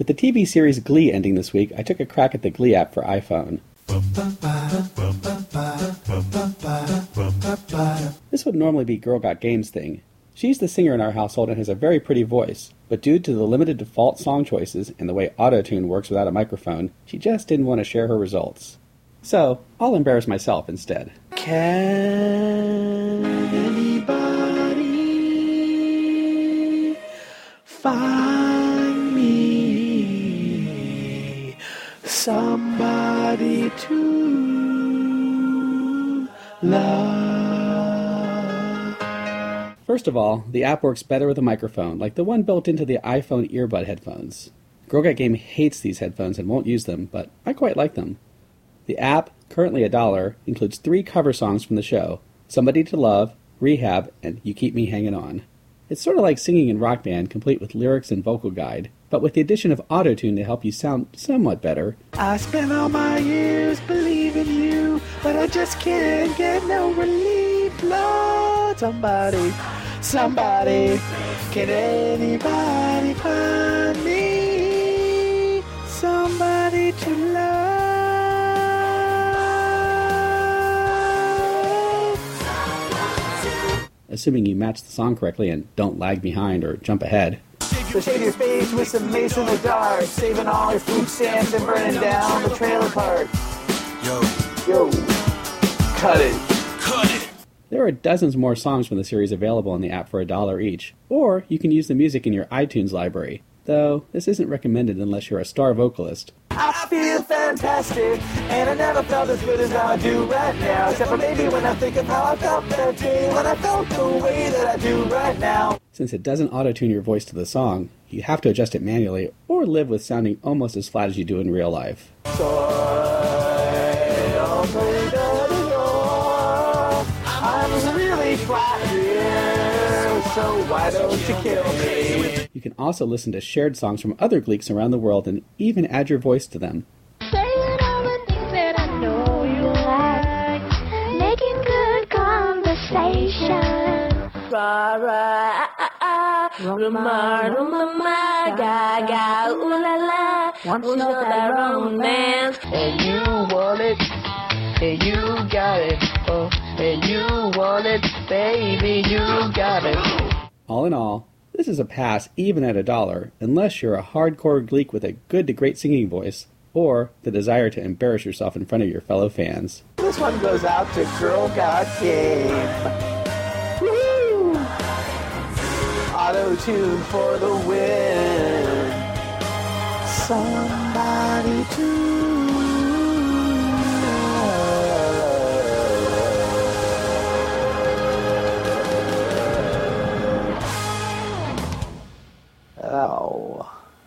With the TV series Glee ending this week, I took a crack at the Glee app for iPhone. This would normally be Girl Got Game's thing. She's the singer in our household and has a very pretty voice, but due to the limited default song choices and the way autotune works without a microphone, she just didn't want to share her results. So, I'll embarrass myself instead. Can somebody to love? First of all, the app works better with a microphone, like the one built into the iPhone earbud headphones. Girl Game hates these headphones and won't use them, but I quite like them. The app, currently a dollar, includes three cover songs from the show Somebody to Love, Rehab, and You Keep Me Hanging On. It's sort of like singing in Rock Band, complete with lyrics and vocal guide, but with the addition of autotune to help you sound somewhat better. I spent all my years believing you, but I just can't get no relief. Lord, somebody, somebody, can anybody find me somebody to love? Assuming you match the song correctly and don't lag behind or jump ahead. So shave your face with some mace in the dark, saving all your food stamps and burning down the trailer park. Yo, Yo, cut it. cut it. There are dozens more songs from the series available in the app for a dollar each, or you can use the music in your iTunes library, though this isn't recommended unless you're a star vocalist. I feel fantastic, and I never felt as good as I do right now. Except for maybe when I think of how I felt that day, when I felt the way that I do right now. Since it doesn't auto-tune your voice to the song, you have to adjust it manually or live with sounding almost as flat as you do in real life. I'm really flat here, so why don't you kill me? You can also listen to shared songs from other Gleeks around the world and even add your voice to them. Saying all Ruma Ruma Gaga ooh la la, Want ooh that romance. And you want it, and you got it. Oh, and you want it, baby, you got it. All in all, this is a pass even at a dollar, unless you're a hardcore Gleek with a good to great singing voice, or the desire to embarrass yourself in front of your fellow fans. This one goes out to Girl Got Game. Auto tune for the win. Somebody to